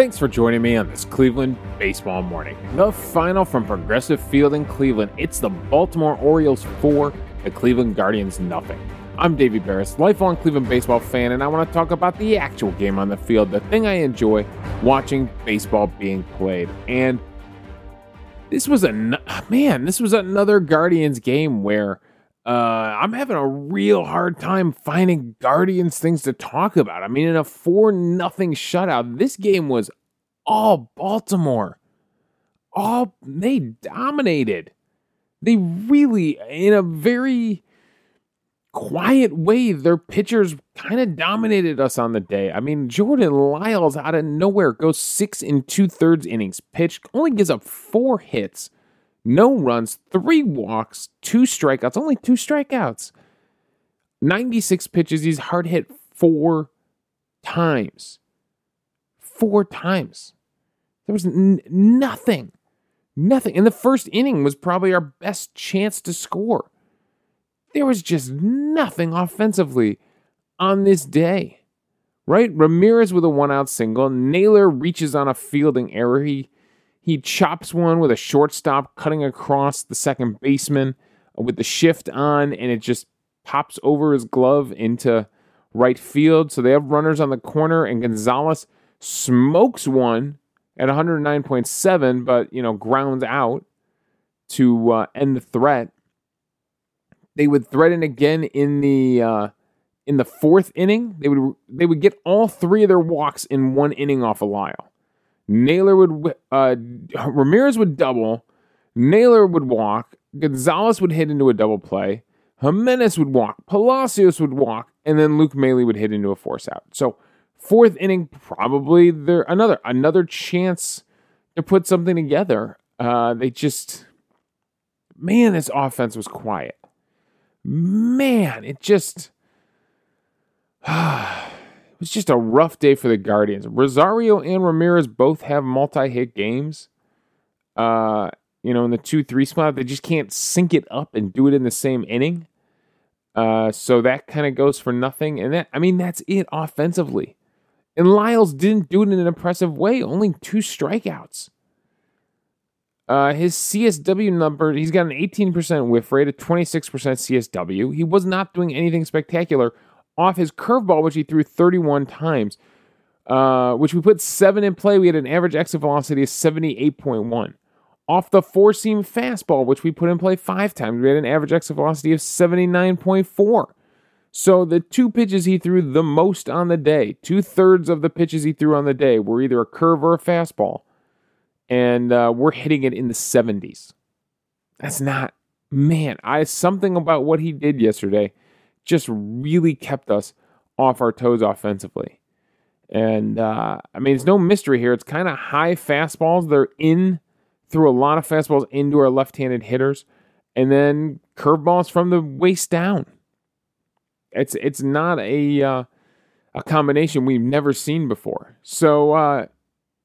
Thanks for joining me on this Cleveland baseball morning. The final from Progressive Field in Cleveland. It's the Baltimore Orioles 4, the Cleveland Guardians nothing. I'm Davey Berris, lifelong Cleveland baseball fan, and I want to talk about the actual game on the field, the thing I enjoy watching baseball being played. And this was a man, this was another Guardians game where uh, I'm having a real hard time finding Guardians things to talk about. I mean, in a four nothing shutout, this game was all Baltimore. All they dominated. They really, in a very quiet way, their pitchers kind of dominated us on the day. I mean, Jordan Lyles out of nowhere goes six and two thirds innings pitched, only gives up four hits no runs, three walks, two strikeouts, only two strikeouts. 96 pitches. He's hard hit four times. Four times. There was n- nothing. Nothing. And the first inning was probably our best chance to score. There was just nothing offensively on this day. Right? Ramirez with a one out single. Naylor reaches on a fielding error. He he chops one with a shortstop cutting across the second baseman with the shift on, and it just pops over his glove into right field. So they have runners on the corner, and Gonzalez smokes one at 109.7, but you know grounds out to uh, end the threat. They would threaten again in the uh, in the fourth inning. They would they would get all three of their walks in one inning off a Lyle. Naylor would, uh, Ramirez would double, Naylor would walk, Gonzalez would hit into a double play, Giménez would walk, Palacios would walk, and then Luke Maile would hit into a force out. So fourth inning, probably there another another chance to put something together. Uh, they just, man, this offense was quiet. Man, it just. was just a rough day for the Guardians. Rosario and Ramirez both have multi-hit games. Uh, you know, in the two-three spot, they just can't sync it up and do it in the same inning. Uh, so that kind of goes for nothing. And that, I mean, that's it offensively. And Lyles didn't do it in an impressive way. Only two strikeouts. Uh, his CSW number, he's got an 18% whiff rate, a 26% CSW. He was not doing anything spectacular off his curveball, which he threw 31 times, uh, which we put seven in play. We had an average exit velocity of 78.1. Off the four seam fastball, which we put in play five times, we had an average exit velocity of 79.4. So the two pitches he threw the most on the day, two thirds of the pitches he threw on the day were either a curve or a fastball. And uh, we're hitting it in the 70s. That's not, man, I something about what he did yesterday just really kept us off our toes offensively. And uh, I mean, it's no mystery here. It's kind of high fastballs. They're in through a lot of fastballs into our left handed hitters, and then curveballs from the waist down. It's it's not a uh, a combination we've never seen before. So uh,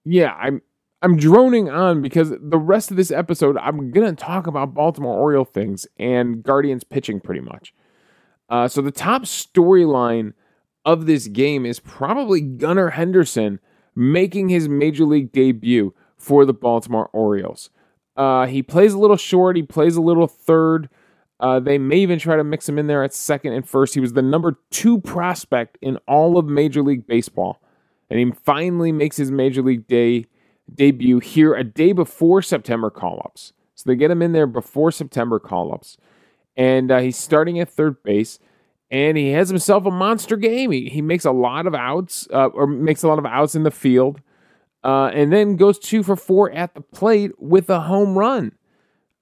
yeah, I'm I'm droning on because the rest of this episode I'm gonna talk about Baltimore Oriole things and Guardians pitching pretty much. Uh, so the top storyline of this game is probably Gunnar Henderson making his major league debut for the Baltimore Orioles. Uh, he plays a little short. He plays a little third. Uh, they may even try to mix him in there at second and first. He was the number two prospect in all of Major League Baseball, and he finally makes his Major League Day debut here a day before September call-ups. So they get him in there before September call-ups and uh, he's starting at third base. And he has himself a monster game. He, he makes a lot of outs, uh, or makes a lot of outs in the field, uh, and then goes two for four at the plate with a home run.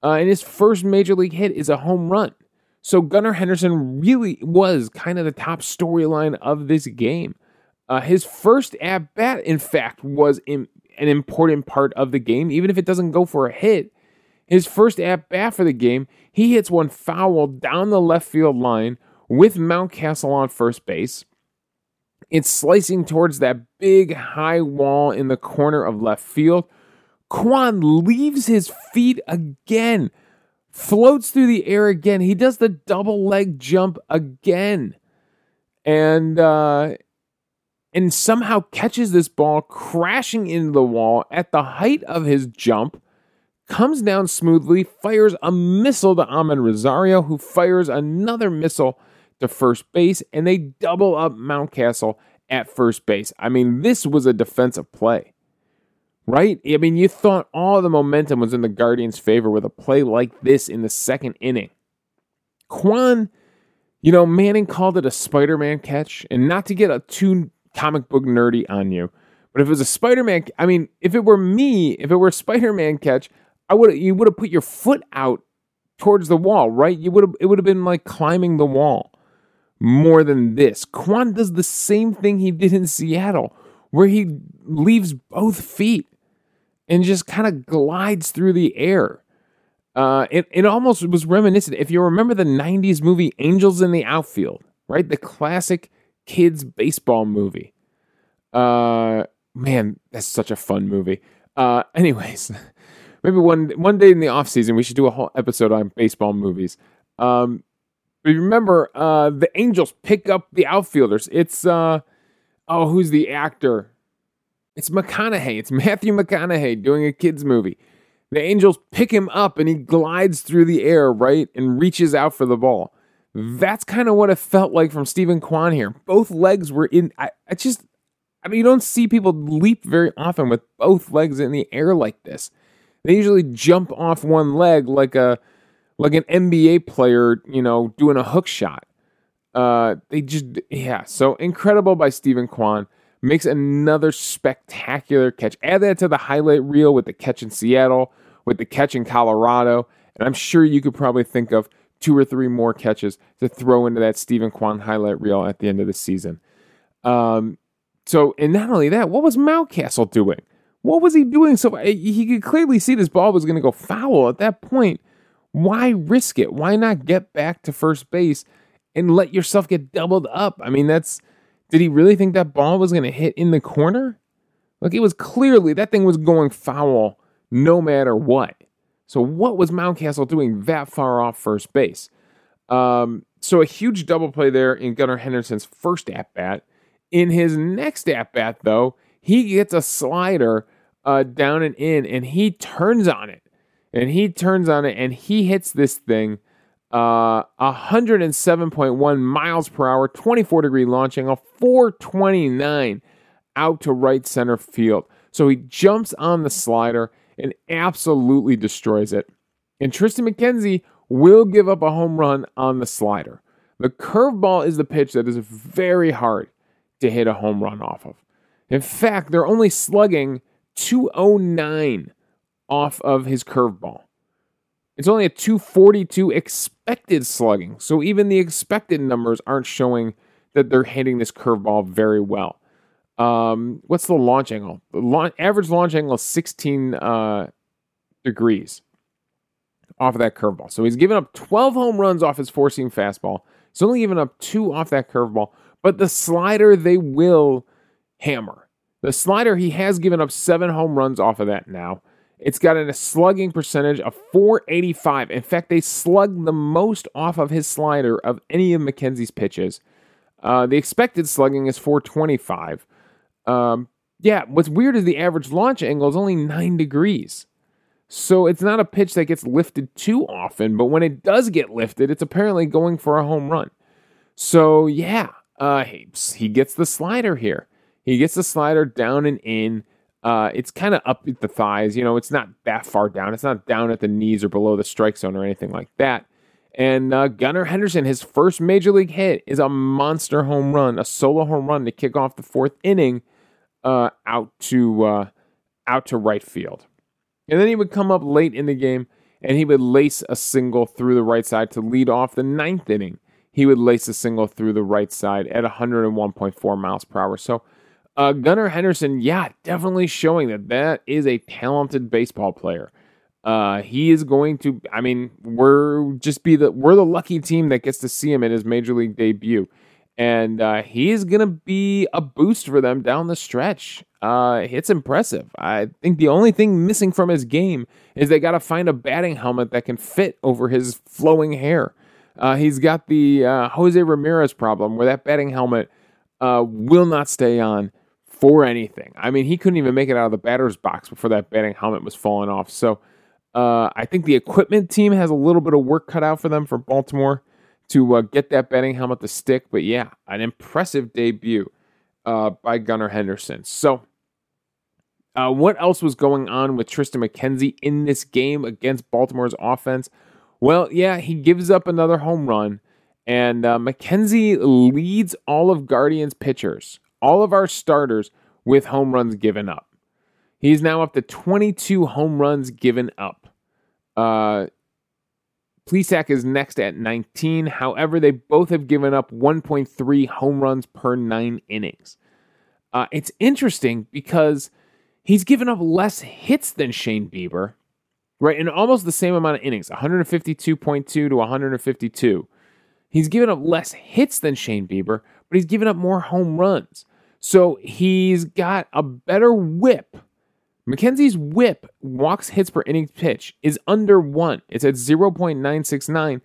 Uh, and his first major league hit is a home run. So Gunnar Henderson really was kind of the top storyline of this game. Uh, his first at bat, in fact, was in, an important part of the game, even if it doesn't go for a hit. His first at bat for the game, he hits one foul down the left field line with Mountcastle on first base. It's slicing towards that big high wall in the corner of left field. Kwan leaves his feet again, floats through the air again. He does the double leg jump again. And uh, and somehow catches this ball crashing into the wall at the height of his jump, comes down smoothly, fires a missile to Amed Rosario, who fires another missile to first base, and they double up Mountcastle at first base. I mean, this was a defensive play, right? I mean, you thought all the momentum was in the Guardians' favor with a play like this in the second inning. Kwan, you know, Manning called it a Spider Man catch, and not to get a too comic book nerdy on you, but if it was a Spider Man, I mean, if it were me, if it were Spider Man catch, I would you would have put your foot out towards the wall, right? You would have it would have been like climbing the wall more than this. Kwan does the same thing he did in Seattle, where he leaves both feet and just kind of glides through the air. Uh, it, it almost was reminiscent. If you remember the 90s movie Angels in the Outfield, right? The classic kids baseball movie. Uh, man, that's such a fun movie. Uh, anyways, maybe one one day in the off season we should do a whole episode on baseball movies. Um, but remember, uh, the Angels pick up the outfielders. It's uh, oh, who's the actor? It's McConaughey. It's Matthew McConaughey doing a kids movie. The Angels pick him up and he glides through the air, right, and reaches out for the ball. That's kind of what it felt like from Steven Kwan here. Both legs were in. I, I just, I mean, you don't see people leap very often with both legs in the air like this. They usually jump off one leg like a like an NBA player, you know, doing a hook shot. Uh, they just, yeah. So incredible by Steven Kwan. Makes another spectacular catch. Add that to the highlight reel with the catch in Seattle, with the catch in Colorado, and I'm sure you could probably think of two or three more catches to throw into that Steven Kwan highlight reel at the end of the season. Um, so, and not only that, what was Mountcastle doing? What was he doing? So he could clearly see this ball was going to go foul at that point why risk it? Why not get back to first base and let yourself get doubled up? I mean, that's did he really think that ball was going to hit in the corner? Like it was clearly that thing was going foul no matter what. So what was Mountcastle doing that far off first base? Um, so a huge double play there in Gunnar Henderson's first at bat. In his next at bat, though, he gets a slider uh, down and in, and he turns on it and he turns on it and he hits this thing uh, 107.1 miles per hour, 24 degree launching, a 429 out to right center field. So he jumps on the slider and absolutely destroys it. And Tristan McKenzie will give up a home run on the slider. The curveball is the pitch that is very hard to hit a home run off of. In fact, they're only slugging 209 off of his curveball. It's only a 242 expected slugging. So even the expected numbers aren't showing that they're hitting this curveball very well. Um, what's the launch angle? The launch, average launch angle is 16 uh, degrees off of that curveball. So he's given up 12 home runs off his four seam fastball. He's only given up two off that curveball. But the slider, they will hammer. The slider, he has given up seven home runs off of that now. It's got a slugging percentage of 485. In fact, they slugged the most off of his slider of any of McKenzie's pitches. Uh, the expected slugging is 425. Um, yeah, what's weird is the average launch angle is only 9 degrees. So it's not a pitch that gets lifted too often, but when it does get lifted, it's apparently going for a home run. So yeah, uh, he gets the slider here. He gets the slider down and in. Uh, it's kind of up at the thighs. You know, it's not that far down. It's not down at the knees or below the strike zone or anything like that. And uh, Gunnar Henderson, his first major league hit is a monster home run, a solo home run to kick off the fourth inning, uh, out to uh, out to right field. And then he would come up late in the game and he would lace a single through the right side to lead off the ninth inning. He would lace a single through the right side at 101.4 miles per hour. So uh, Gunnar Henderson, yeah, definitely showing that that is a talented baseball player. Uh, he is going to. I mean, we're just be the we're the lucky team that gets to see him in his major league debut, and uh, he is going to be a boost for them down the stretch. Uh, it's impressive. I think the only thing missing from his game is they got to find a batting helmet that can fit over his flowing hair. Uh, he's got the uh, Jose Ramirez problem where that batting helmet uh, will not stay on for anything. I mean, he couldn't even make it out of the batter's box before that batting helmet was falling off. So uh, I think the equipment team has a little bit of work cut out for them for Baltimore to uh, get that batting helmet to stick. But yeah, an impressive debut uh, by Gunnar Henderson. So. Uh, what else was going on with Tristan McKenzie in this game against Baltimore's offense? Well, yeah, he gives up another home run, and uh, McKenzie leads all of Guardians pitchers, all of our starters, with home runs given up. He's now up to 22 home runs given up. Uh, Plesac is next at 19. However, they both have given up 1.3 home runs per nine innings. Uh, it's interesting because he's given up less hits than Shane Bieber, right? In almost the same amount of innings 152.2 to 152. He's given up less hits than Shane Bieber, but he's given up more home runs. So he's got a better whip. McKenzie's whip, walks hits per inning pitch, is under one. It's at 0.969.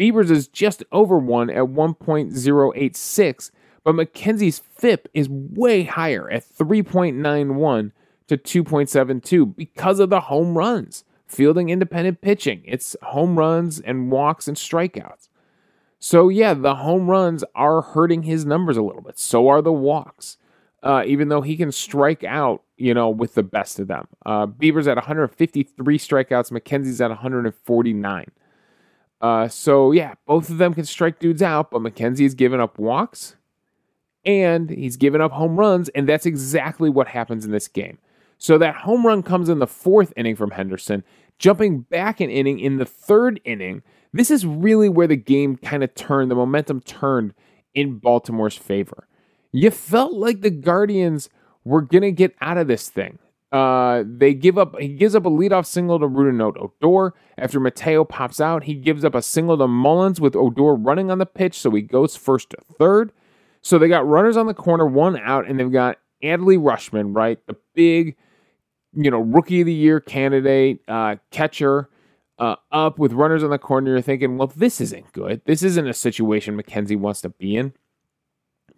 Bieber's is just over one at 1.086. But McKenzie's FIP is way higher at 3.91 to 2.72 because of the home runs, fielding independent pitching. It's home runs and walks and strikeouts. So, yeah, the home runs are hurting his numbers a little bit. So are the walks, uh, even though he can strike out, you know, with the best of them. Uh, Bieber's at 153 strikeouts, McKenzie's at 149. Uh, so, yeah, both of them can strike dudes out, but McKenzie's given up walks and he's given up home runs, and that's exactly what happens in this game. So that home run comes in the fourth inning from Henderson, jumping back an inning in the third inning. This is really where the game kind of turned, the momentum turned in Baltimore's favor. You felt like the Guardians were going to get out of this thing. Uh, they give up. He gives up a leadoff single to Rougned Odor after Mateo pops out. He gives up a single to Mullins with Odor running on the pitch, so he goes first to third. So they got runners on the corner, one out, and they've got Adley Rutschman, right, the big you know, rookie of the year candidate, uh, catcher, uh, up with runners on the corner. You're thinking, well, this isn't good. This isn't a situation McKenzie wants to be in.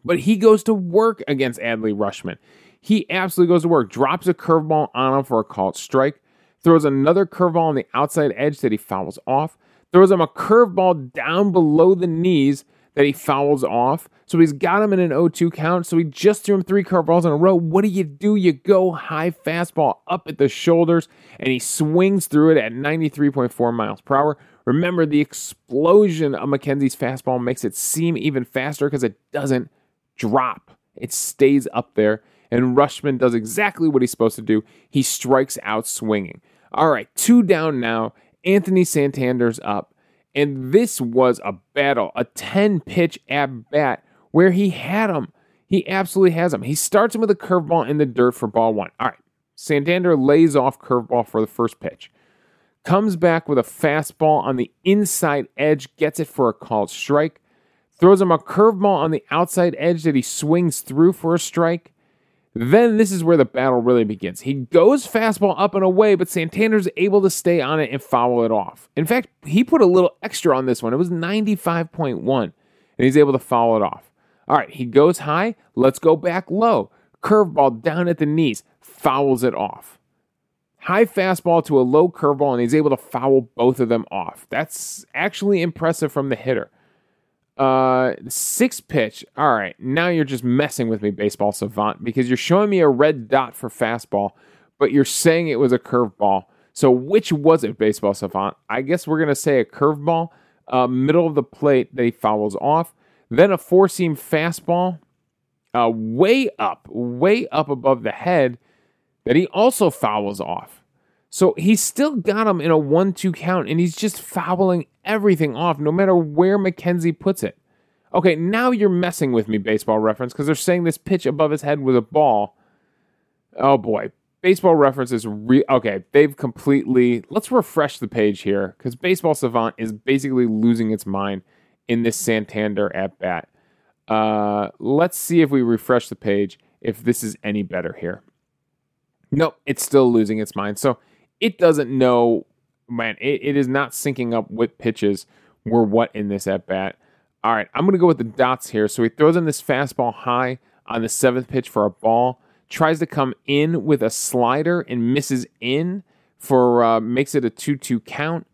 But he goes to work against Adley Rutschman. He absolutely goes to work, drops a curveball on him for a called strike, throws another curveball on the outside edge that he fouls off, throws him a curveball down below the knees that he fouls off. So he's got him in an 0-2 count. So he just threw him three curveballs in a row. What do you do? You go high fastball up at the shoulders, and he swings through it at 93.4 miles per hour. Remember, the explosion of McKenzie's fastball makes it seem even faster because it doesn't drop. It stays up there. And Rutschman does exactly what he's supposed to do. He strikes out swinging. All right, two down now. Anthony Santander's up. And this was a battle, a 10 pitch at bat where he had him. He absolutely has him. He starts him with a curveball in the dirt for ball one. All right. Santander lays off curveball for the first pitch. Comes back with a fastball on the inside edge, gets it for a called strike. Throws him a curveball on the outside edge that he swings through for a strike. Then this is where the battle really begins. He goes fastball up and away, but Santander's able to stay on it and foul it off. In fact, he put a little extra on this one. It was 95.1, and he's able to foul it off. All right, he goes high. Let's go back low. Curveball down at the knees, fouls it off. High fastball to a low curveball, and he's able to foul both of them off. That's actually impressive from the hitter. Uh, six pitch. All right, now you're just messing with me, baseball savant, because you're showing me a red dot for fastball, but you're saying it was a curveball. So which was it, baseball savant? I guess we're gonna say a curveball, uh, middle of the plate he fouls off. Then a four seam fastball, uh, way up, way up above the head that he also fouls off. So he's still got him in a 1 2 count, and he's just fouling everything off no matter where McKenzie puts it. Okay, now you're messing with me, baseball reference, because they're saying this pitch above his head was a ball. Oh boy. Baseball reference is re okay, they've completely let's refresh the page here because baseball savant is basically losing its mind in this Santander at bat. Uh, let's see if we refresh the page if this is any better here. Nope, it's still losing its mind. So it doesn't know, man, it, it is not syncing up what pitches were what in this at bat. All right, I'm going to go with the dots here. So he throws in this fastball high on the seventh pitch for a ball, tries to come in with a slider and misses in for uh, makes it a 2 2 count.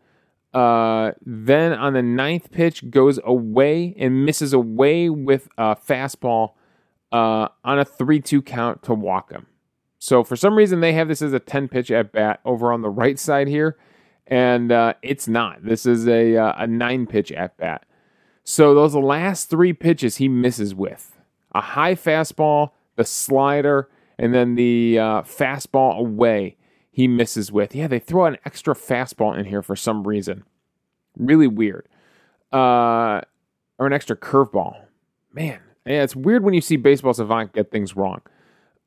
Uh, then on the ninth pitch, goes away and misses away with a fastball uh, on a 3 2 count to walk him. So for some reason, they have this as a 10 pitch at bat over on the right side here, and uh, it's not. This is a, uh, a nine pitch at bat. So those last three pitches he misses with a high fastball, the slider, and then the uh, fastball away he misses with. Yeah, they throw an extra fastball in here for some reason. Really weird. Uh, or an extra curveball. Man, yeah, it's weird when you see Baseball Savant get things wrong.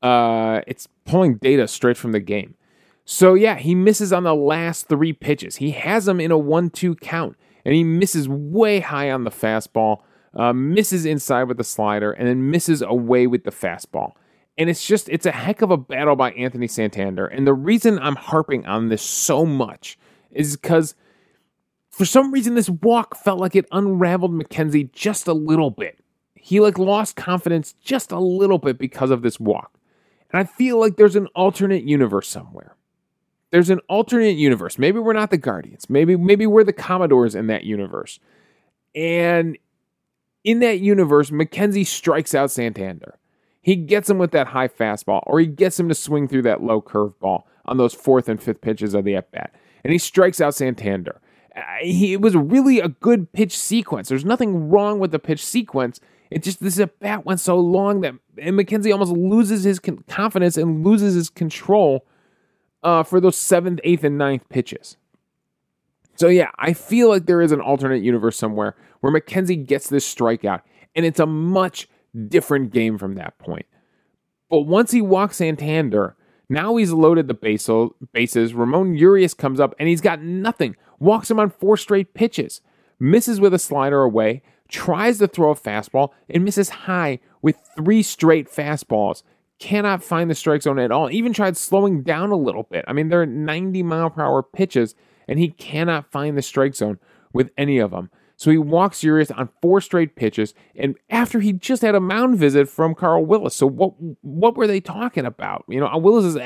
Uh, it's pulling data straight from the game. So, yeah, he misses on the last three pitches. He has them in a 1 2 count and he misses way high on the fastball, uh, misses inside with the slider, and then misses away with the fastball. And it's just, it's a heck of a battle by Anthony Santander. And the reason I'm harping on this so much is because for some reason this walk felt like it unraveled McKenzie just a little bit. He like lost confidence just a little bit because of this walk. And I feel like there's an alternate universe somewhere there's an alternate universe. Maybe we're not the Guardians. Maybe maybe we're the Commodores in that universe. And in that universe, McKenzie strikes out Santander. He gets him with that high fastball, or he gets him to swing through that low curveball on those fourth and fifth pitches of the at bat, and he strikes out Santander. Uh, he, it was really a good pitch sequence. There's nothing wrong with the pitch sequence. It just this at bat went so long that and McKenzie almost loses his confidence and loses his control uh, for those seventh, eighth, and ninth pitches. So yeah, I feel like there is an alternate universe somewhere where McKenzie gets this strikeout, and it's a much different game from that point. But once he walks Santander, now he's loaded the bases. Ramon Urias comes up and he's got nothing. Walks him on four straight pitches. Misses with a slider away. Tries to throw a fastball and misses high with three straight fastballs cannot find the strike zone at all. Even tried slowing down a little bit. I mean, they're 90 mile per hour pitches, and he cannot find the strike zone with any of them. So he walks Urias on four straight pitches, and after he just had a mound visit from Carl Willis. So what what were they talking about? You know, Willis is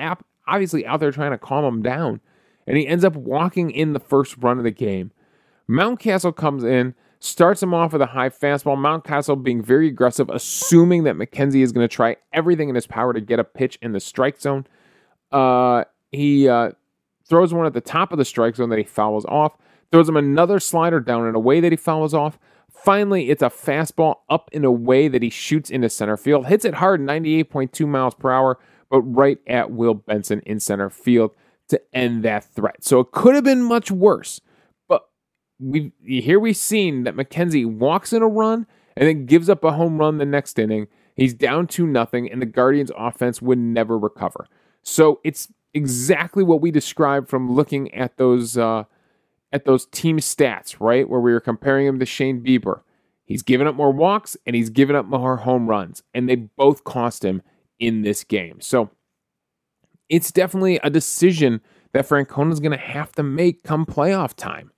obviously out there trying to calm him down, and he ends up walking in the first run of the game. Mountcastle comes in, starts him off with a high fastball. Mountcastle being very aggressive, assuming that McKenzie is going to try everything in his power to get a pitch in the strike zone. Uh, he uh, throws one at the top of the strike zone that he fouls off, throws him another slider down in a way that he fouls off. Finally, it's a fastball up in a way that he shoots into center field, hits it hard, 98.2 miles per hour, but right at Will Benson in center field to end that threat. So it could have been much worse But we here we've seen that McKenzie walks in a run and then gives up a home run the next inning. He's down to nothing, and the Guardians' offense would never recover. So it's exactly what we described from looking at those uh, at those team stats, right? Where we were comparing him to Shane Bieber. He's given up more walks and he's given up more home runs, and they both cost him in this game. So it's definitely a decision that Francona is going to have to make come playoff time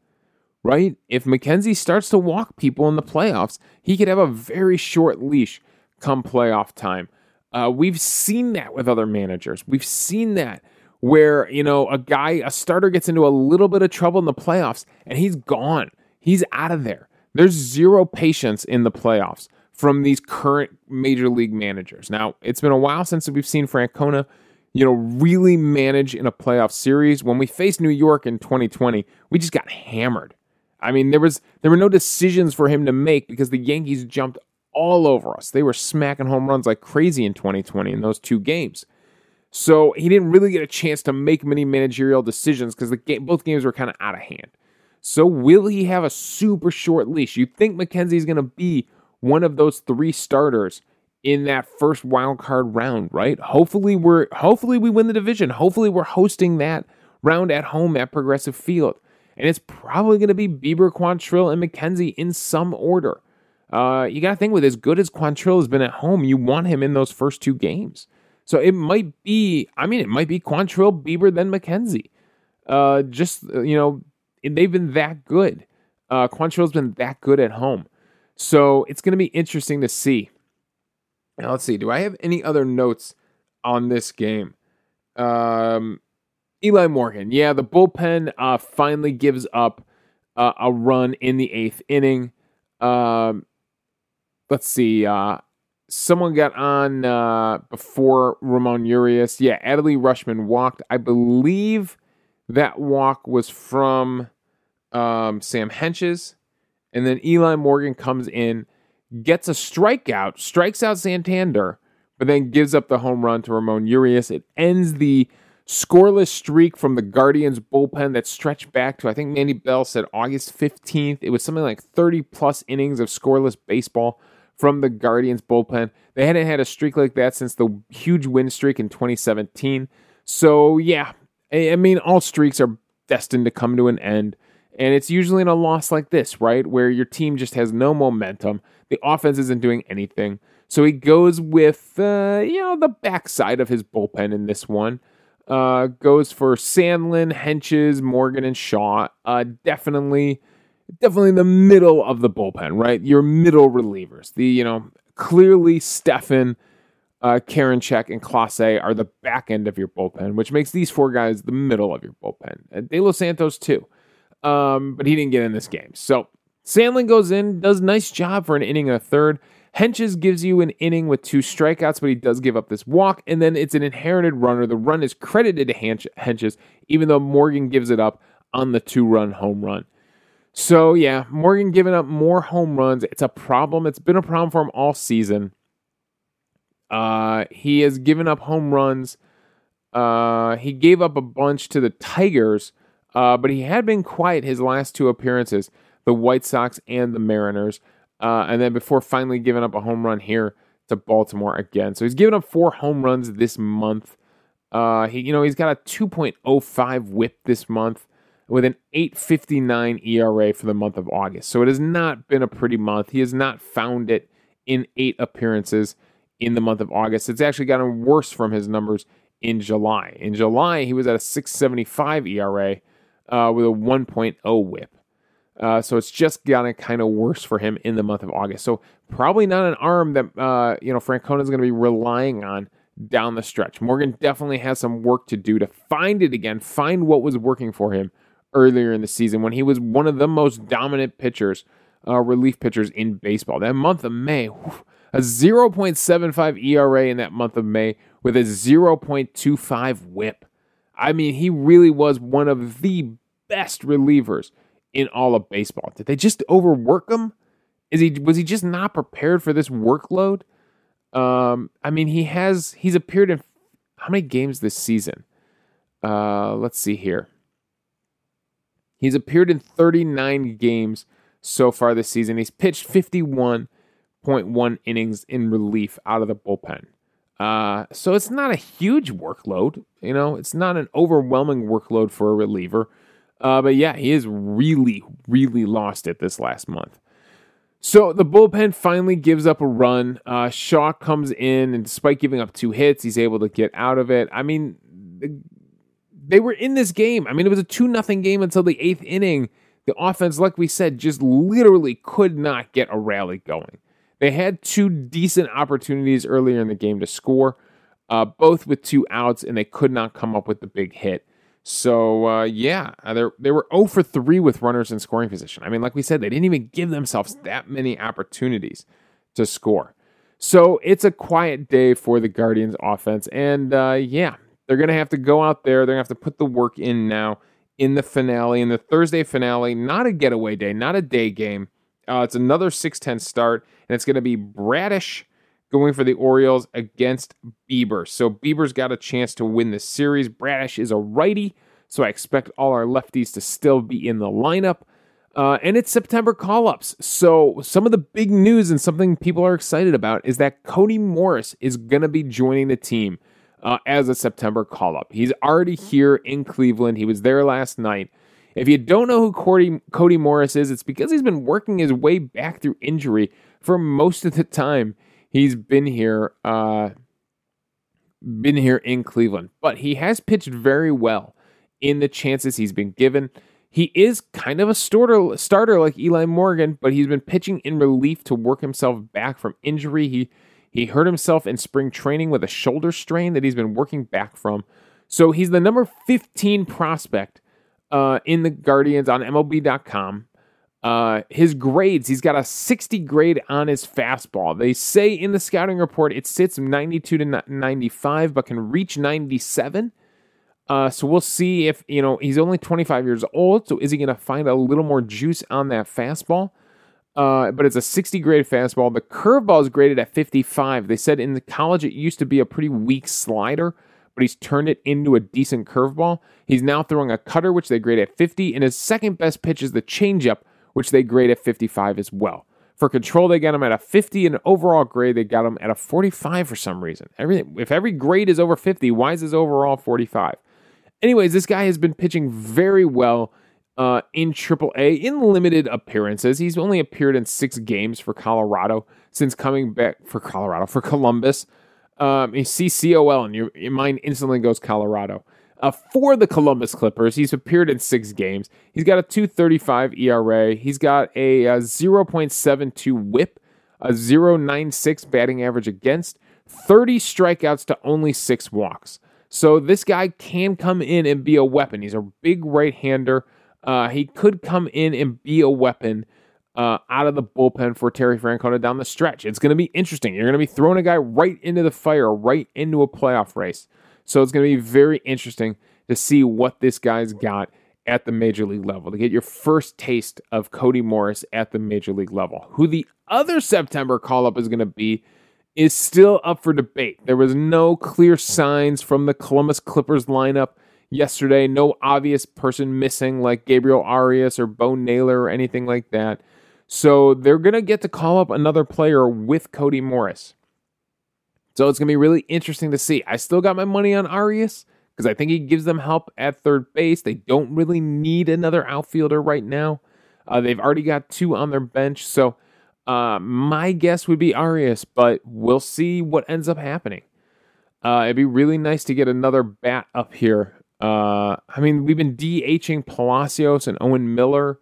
right? If McKenzie starts to walk people in the playoffs, he could have a very short leash come playoff time. Uh, we've seen that with other managers. We've seen that where, you know, a guy, a starter gets into a little bit of trouble in the playoffs and he's gone. He's out of there. There's zero patience in the playoffs from these current major league managers. Now, it's been a while since we've seen Francona, you know, really manage in a playoff series. When we faced New York in 2020, we just got hammered. I mean, there was there were no decisions for him to make because the Yankees jumped all over us. They were smacking home runs like crazy in 2020 in those two games. So he didn't really get a chance to make many managerial decisions because the game, both games were kind of out of hand. So will he have a super short leash? You think McKenzie's going to be one of those three starters in that first wild card round, right? Hopefully we're hopefully we win the division. Hopefully we're hosting that round at home at Progressive Field and it's probably going to be Bieber, Quantrill, and McKenzie in some order. Uh, you got to think with as good as Quantrill has been at home, you want him in those first two games. So it might be, I mean, it might be Quantrill, Bieber, then McKenzie. Uh, just, you know, they've been that good. Uh, Quantrill's been that good at home. So it's going to be interesting to see. Now, let's see. Do I have any other notes on this game? Um, Eli Morgan. Yeah, the bullpen uh, finally gives up uh, a run in the eighth inning. Um, let's see. Uh, someone got on uh, before Ramon Urias. Yeah, Adley Rutschman walked. I believe that walk was from um, Sam Hentges. And then Eli Morgan comes in, gets a strikeout, strikes out Santander, but then gives up the home run to Ramon Urias. It ends the scoreless streak from the Guardians bullpen that stretched back to, I think Mandy Bell said August 15th. It was something like 30 plus innings of scoreless baseball from the Guardians bullpen. They hadn't had a streak like that since the huge win streak in 2017. So, yeah, I mean, all streaks are destined to come to an end. And it's usually in a loss like this, right? Where your team just has no momentum. The offense isn't doing anything. So he goes with, uh, you know, the backside of his bullpen in this one. Uh, goes for Sandlin, Hentges, Morgan, and Shaw. Uh, definitely, definitely the middle of the bullpen, right? Your middle relievers. The, you know, clearly Stephan, uh, and Clase are the back end of your bullpen, which makes these four guys the middle of your bullpen. Uh, De Los Santos, too. Um, but he didn't get in this game. So Sandlin goes in, does nice job for an inning and a third. Hentges gives you an inning with two strikeouts, but he does give up this walk, and then it's an inherited runner. The run is credited to Hentges, even though Morgan gives it up on the two run home run. So, yeah, Morgan giving up more home runs. It's a problem. It's been a problem for him all season. Uh, he has given up home runs. Uh, he gave up a bunch to the Tigers, uh, but he had been quiet his last two appearances, the White Sox and the Mariners. Uh, and then before finally giving up a home run here to Baltimore again. So he's given up four home runs this month. Uh, he, you know, he's got a 2.05 WHIP this month with an 8.59 ERA for the month of August. So it has not been a pretty month. He has not found it in eight appearances in the month of August. It's actually gotten worse from his numbers in July. In July, he was at a 6.75 ERA uh, with a 1.0 WHIP. Uh, so it's just gotten kind of worse for him in the month of August. So probably not an arm that uh, you know Francona is going to be relying on down the stretch. Morgan definitely has some work to do to find it again, find what was working for him earlier in the season when he was one of the most dominant pitchers, uh, relief pitchers in baseball. That month of May, a 0.75 ERA in that month of May with a 0.25 WHIP. I mean, he really was one of the best relievers in all of baseball. Did they just overwork him? Is he was he just not prepared for this workload? Um, I mean, he has he's appeared in how many games this season? Uh, let's see here. He's appeared in 39 games so far this season. He's pitched 51.1 innings in relief out of the bullpen. Uh, so it's not a huge workload. You know, it's not an overwhelming workload for a reliever. Uh, but yeah, he has really, really lost it this last month. So the bullpen finally gives up a run. Uh, Shaw comes in, and despite giving up two hits, he's able to get out of it. I mean, they were in this game. I mean, it was a 2 nothing game until the eighth inning. The offense, like we said, just literally could not get a rally going. They had two decent opportunities earlier in the game to score, uh, both with two outs, and they could not come up with the big hit. So uh, yeah, uh, they were 0 for 3 with runners in scoring position. I mean, like we said, they didn't even give themselves that many opportunities to score. So it's a quiet day for the Guardians offense. And uh, yeah, they're going to have to go out there. They're going to have to put the work in now in the finale, in the Thursday finale. Not a getaway day, not a day game. Uh, it's another 6 10 start, and it's going to be Bradish going for the Orioles against Bieber. So Bieber's got a chance to win this series. Bradish is a righty, so I expect all our lefties to still be in the lineup. Uh, and it's September call ups. So, some of the big news and something people are excited about is that Cody Morris is going to be joining the team uh, as a September call up. He's already here in Cleveland. He was there last night. If you don't know who Cody, Cody Morris is, it's because he's been working his way back through injury for most of the time he's been here uh, been here in Cleveland, but he has pitched very well in the chances he's been given. He is kind of a starter, starter like Eli Morgan, but he's been pitching in relief to work himself back from injury. He he hurt himself in spring training with a shoulder strain that he's been working back from. So he's the number 15 prospect uh, in the Guardians on MLB.com. Uh, his grades, he's got a 60 grade on his fastball. They say in the scouting report it sits 92 to 95, but can reach 97. Uh, so we'll see if, you know, he's only 25 years old. So is he going to find a little more juice on that fastball? Uh, but it's a 60 grade fastball. The curveball is graded at 55. They said in the college it used to be a pretty weak slider, but he's turned it into a decent curveball. He's now throwing a cutter, which they grade at 50, and his second best pitch is the changeup, which they grade at 55 as well. For control, they got him at a 50, and overall grade, they got him at a 45 for some reason. Everything, if every grade is over 50, why is his overall 45? Anyways, this guy has been pitching very well uh, in AAA in limited appearances. He's only appeared in six games for Colorado since coming back for Colorado for Columbus. Um, you see COL and your, your mind instantly goes Colorado. Uh, for the Columbus Clippers, he's appeared in six games. He's got a 235 ERA. He's got a, a 0.72 whip, a 0.96 batting average against, 30 strikeouts to only six walks. So this guy can come in and be a weapon. He's a big right hander. Uh, he could come in and be a weapon uh, out of the bullpen for Terry Francona down the stretch. It's going to be interesting. You're going to be throwing a guy right into the fire, right into a playoff race. So it's going to be very interesting to see what this guy's got at the major league level, to get your first taste of Cody Morris at the major league level. Who the other September call up is going to be is still up for debate. There was no clear signs from the Columbus Clippers lineup yesterday. No obvious person missing like Gabriel Arias or Bo Naylor or anything like that. So they're going to get to call up another player with Cody Morris. So it's going to be really interesting to see. I still got my money on Arias because I think he gives them help at third base. They don't really need another outfielder right now. Uh, they've already got two on their bench. So uh, my guess would be Arias, but we'll see what ends up happening. Uh, it'd be really nice to get another bat up here uh, I mean, we've been DHing Palacios and Owen Miller.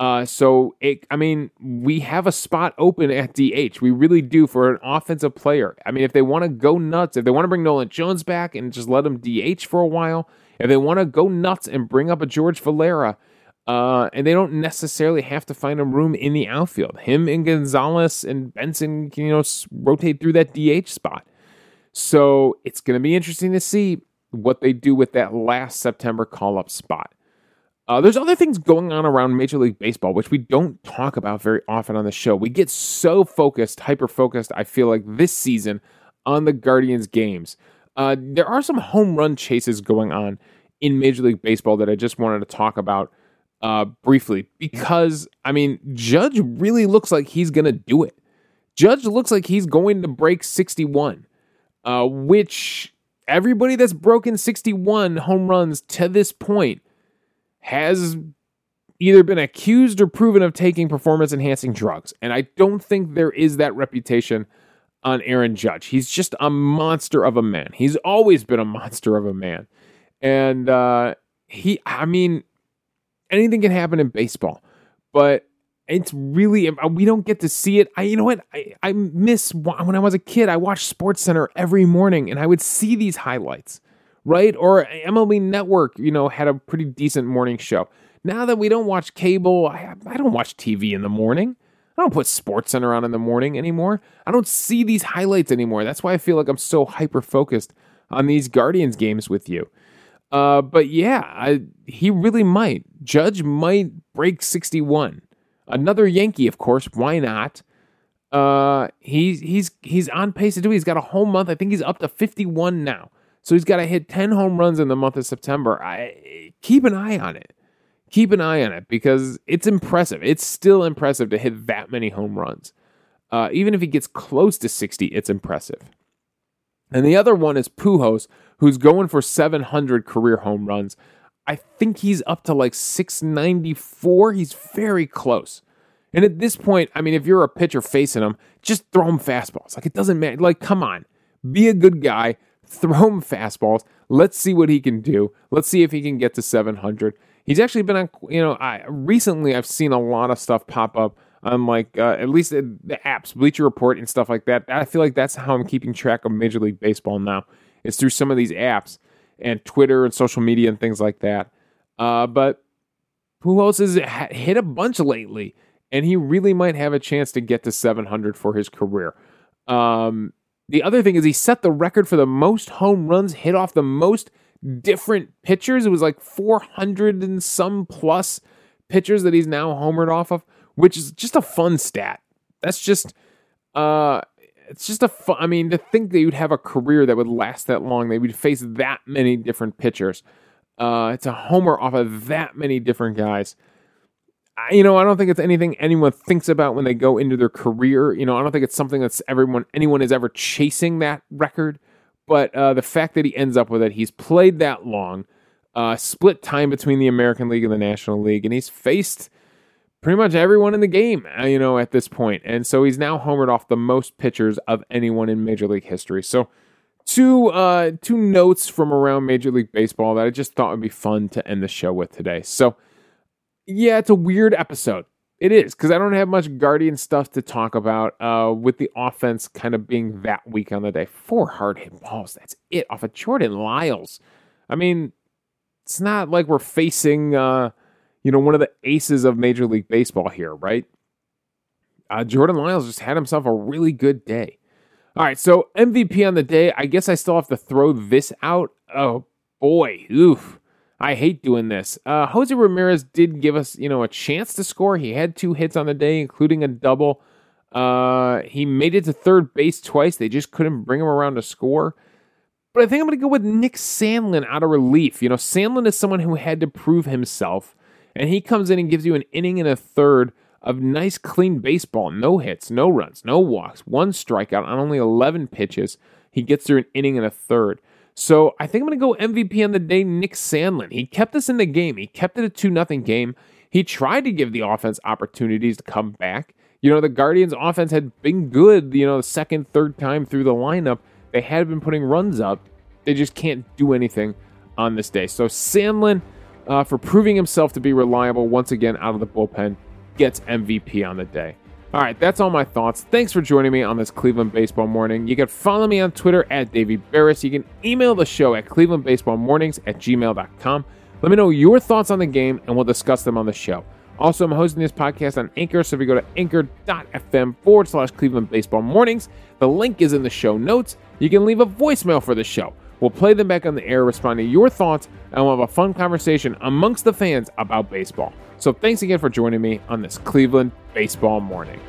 Uh, so it, I mean, we have a spot open at DH. We really do for an offensive player. I mean, if they want to go nuts, if they want to bring Nolan Jones back and just let him DH for a while, if they want to go nuts and bring up a George Valera, uh, and they don't necessarily have to find a room in the outfield. Him and Gonzalez and Benson can, you know, rotate through that DH spot. So it's going to be interesting to see what they do with that last September call up spot. Uh, there's other things going on around Major League Baseball, which we don't talk about very often on the show. We get so focused, hyper focused, I feel like this season on the Guardians games. Uh, there are some home run chases going on in Major League Baseball that I just wanted to talk about uh, briefly because, I mean, Judge really looks like he's going to do it. Judge looks like he's going to break 61, uh, which everybody that's broken 61 home runs to this point has either been accused or proven of taking performance enhancing drugs. And I don't think there is that reputation on Aaron Judge. He's just a monster of a man. He's always been a monster of a man. And uh, he, I mean, anything can happen in baseball, but it's really uh, we don't get to see it. I you know what I I miss when I was a kid. I watched Sports Center every morning, and I would see these highlights, right? Or MLB Network, you know, had a pretty decent morning show. Now that we don't watch cable, I I don't watch TV in the morning. I don't put Sports Center on in the morning anymore. I don't see these highlights anymore. That's why I feel like I'm so hyper focused on these Guardians games with you. Uh, but yeah, I, he really might. Judge might break 61. Another Yankee, of course. Why not? Uh, he's he's he's on pace to do. It. He's got a home month. I think he's up to 51 now. So he's got to hit 10 home runs in the month of September. I keep an eye on it. Keep an eye on it because it's impressive. It's still impressive to hit that many home runs. Uh, even if he gets close to 60, it's impressive. And the other one is Pujols, who's going for 700 career home runs. I think he's up to like 694. He's very close. And at this point, I mean, if you're a pitcher facing him, just throw him fastballs. Like, it doesn't matter. Like, come on. Be a good guy. Throw him fastballs. Let's see what he can do. Let's see if he can get to 700. He's actually been on, you know, I recently I've seen a lot of stuff pop up on like uh, at least the apps, Bleacher Report and stuff like that. I feel like that's how I'm keeping track of Major League Baseball now. It's through some of these apps and Twitter and social media and things like that. Uh, but Pujols has hit a bunch lately, and he really might have a chance to get to 700 for his career. Um, the other thing is he set the record for the most home runs hit off the most different pitchers. It was like 400 and some plus pitchers that he's now homered off of, which is just a fun stat. That's just uh it's just a fun I mean to think that you'd have a career that would last that long, they would face that many different pitchers. Uh it's a homer off of that many different guys. I, you know, I don't think it's anything anyone thinks about when they go into their career. You know, I don't think it's something that's everyone anyone is ever chasing that record. But uh, the fact that he ends up with it, he's played that long, uh, split time between the American League and the National League, and he's faced pretty much everyone in the game, uh, you know, at this point. And so he's now homered off the most pitchers of anyone in Major League history. So two uh, two notes from around Major League Baseball that I just thought would be fun to end the show with today. So yeah, it's a weird episode. It is because I don't have much Guardian stuff to talk about. Uh, with the offense kind of being that weak on the day, four hard hit balls. That's it off of Jordan Lyles. I mean, it's not like we're facing, uh, you know, one of the aces of Major League Baseball here, right? Uh, Jordan Lyles just had himself a really good day. All right, so MVP on the day. I guess I still have to throw this out. Oh boy, oof. I hate doing this. Uh, Jose Ramirez did give us, you know, a chance to score. He had two hits on the day, including a double. Uh, he made it to third base twice. They just couldn't bring him around to score. But I think I'm going to go with Nick Sandlin out of relief. You know, Sandlin is someone who had to prove himself, and he comes in and gives you an inning and a third of nice, clean baseball. No hits, no runs, no walks, one strikeout on only 11 pitches. He gets through an inning and a third. So I think I'm going to go MVP on the day, Nick Sandlin. He kept us in the game. He kept it a 2 0 game. He tried to give the offense opportunities to come back. You know, the Guardians' offense had been good, you know, the second, third time through the lineup. They had been putting runs up. They just can't do anything on this day. So Sandlin, uh, for proving himself to be reliable once again out of the bullpen, gets MVP on the day. All right, that's all my thoughts. Thanks for joining me on this Cleveland Baseball Morning. You can follow me on Twitter at Davey Berris. You can email the show at clevelandbaseballmornings at gmail.com. Let me know your thoughts on the game, and we'll discuss them on the show. Also, I'm hosting this podcast on Anchor, so if you go to anchor.fm forward slash Cleveland Baseball Mornings, the link is in the show notes. You can leave a voicemail for the show. We'll play them back on the air, respond to your thoughts, and we'll have a fun conversation amongst the fans about baseball. So thanks again for joining me on this Cleveland Baseball Morning.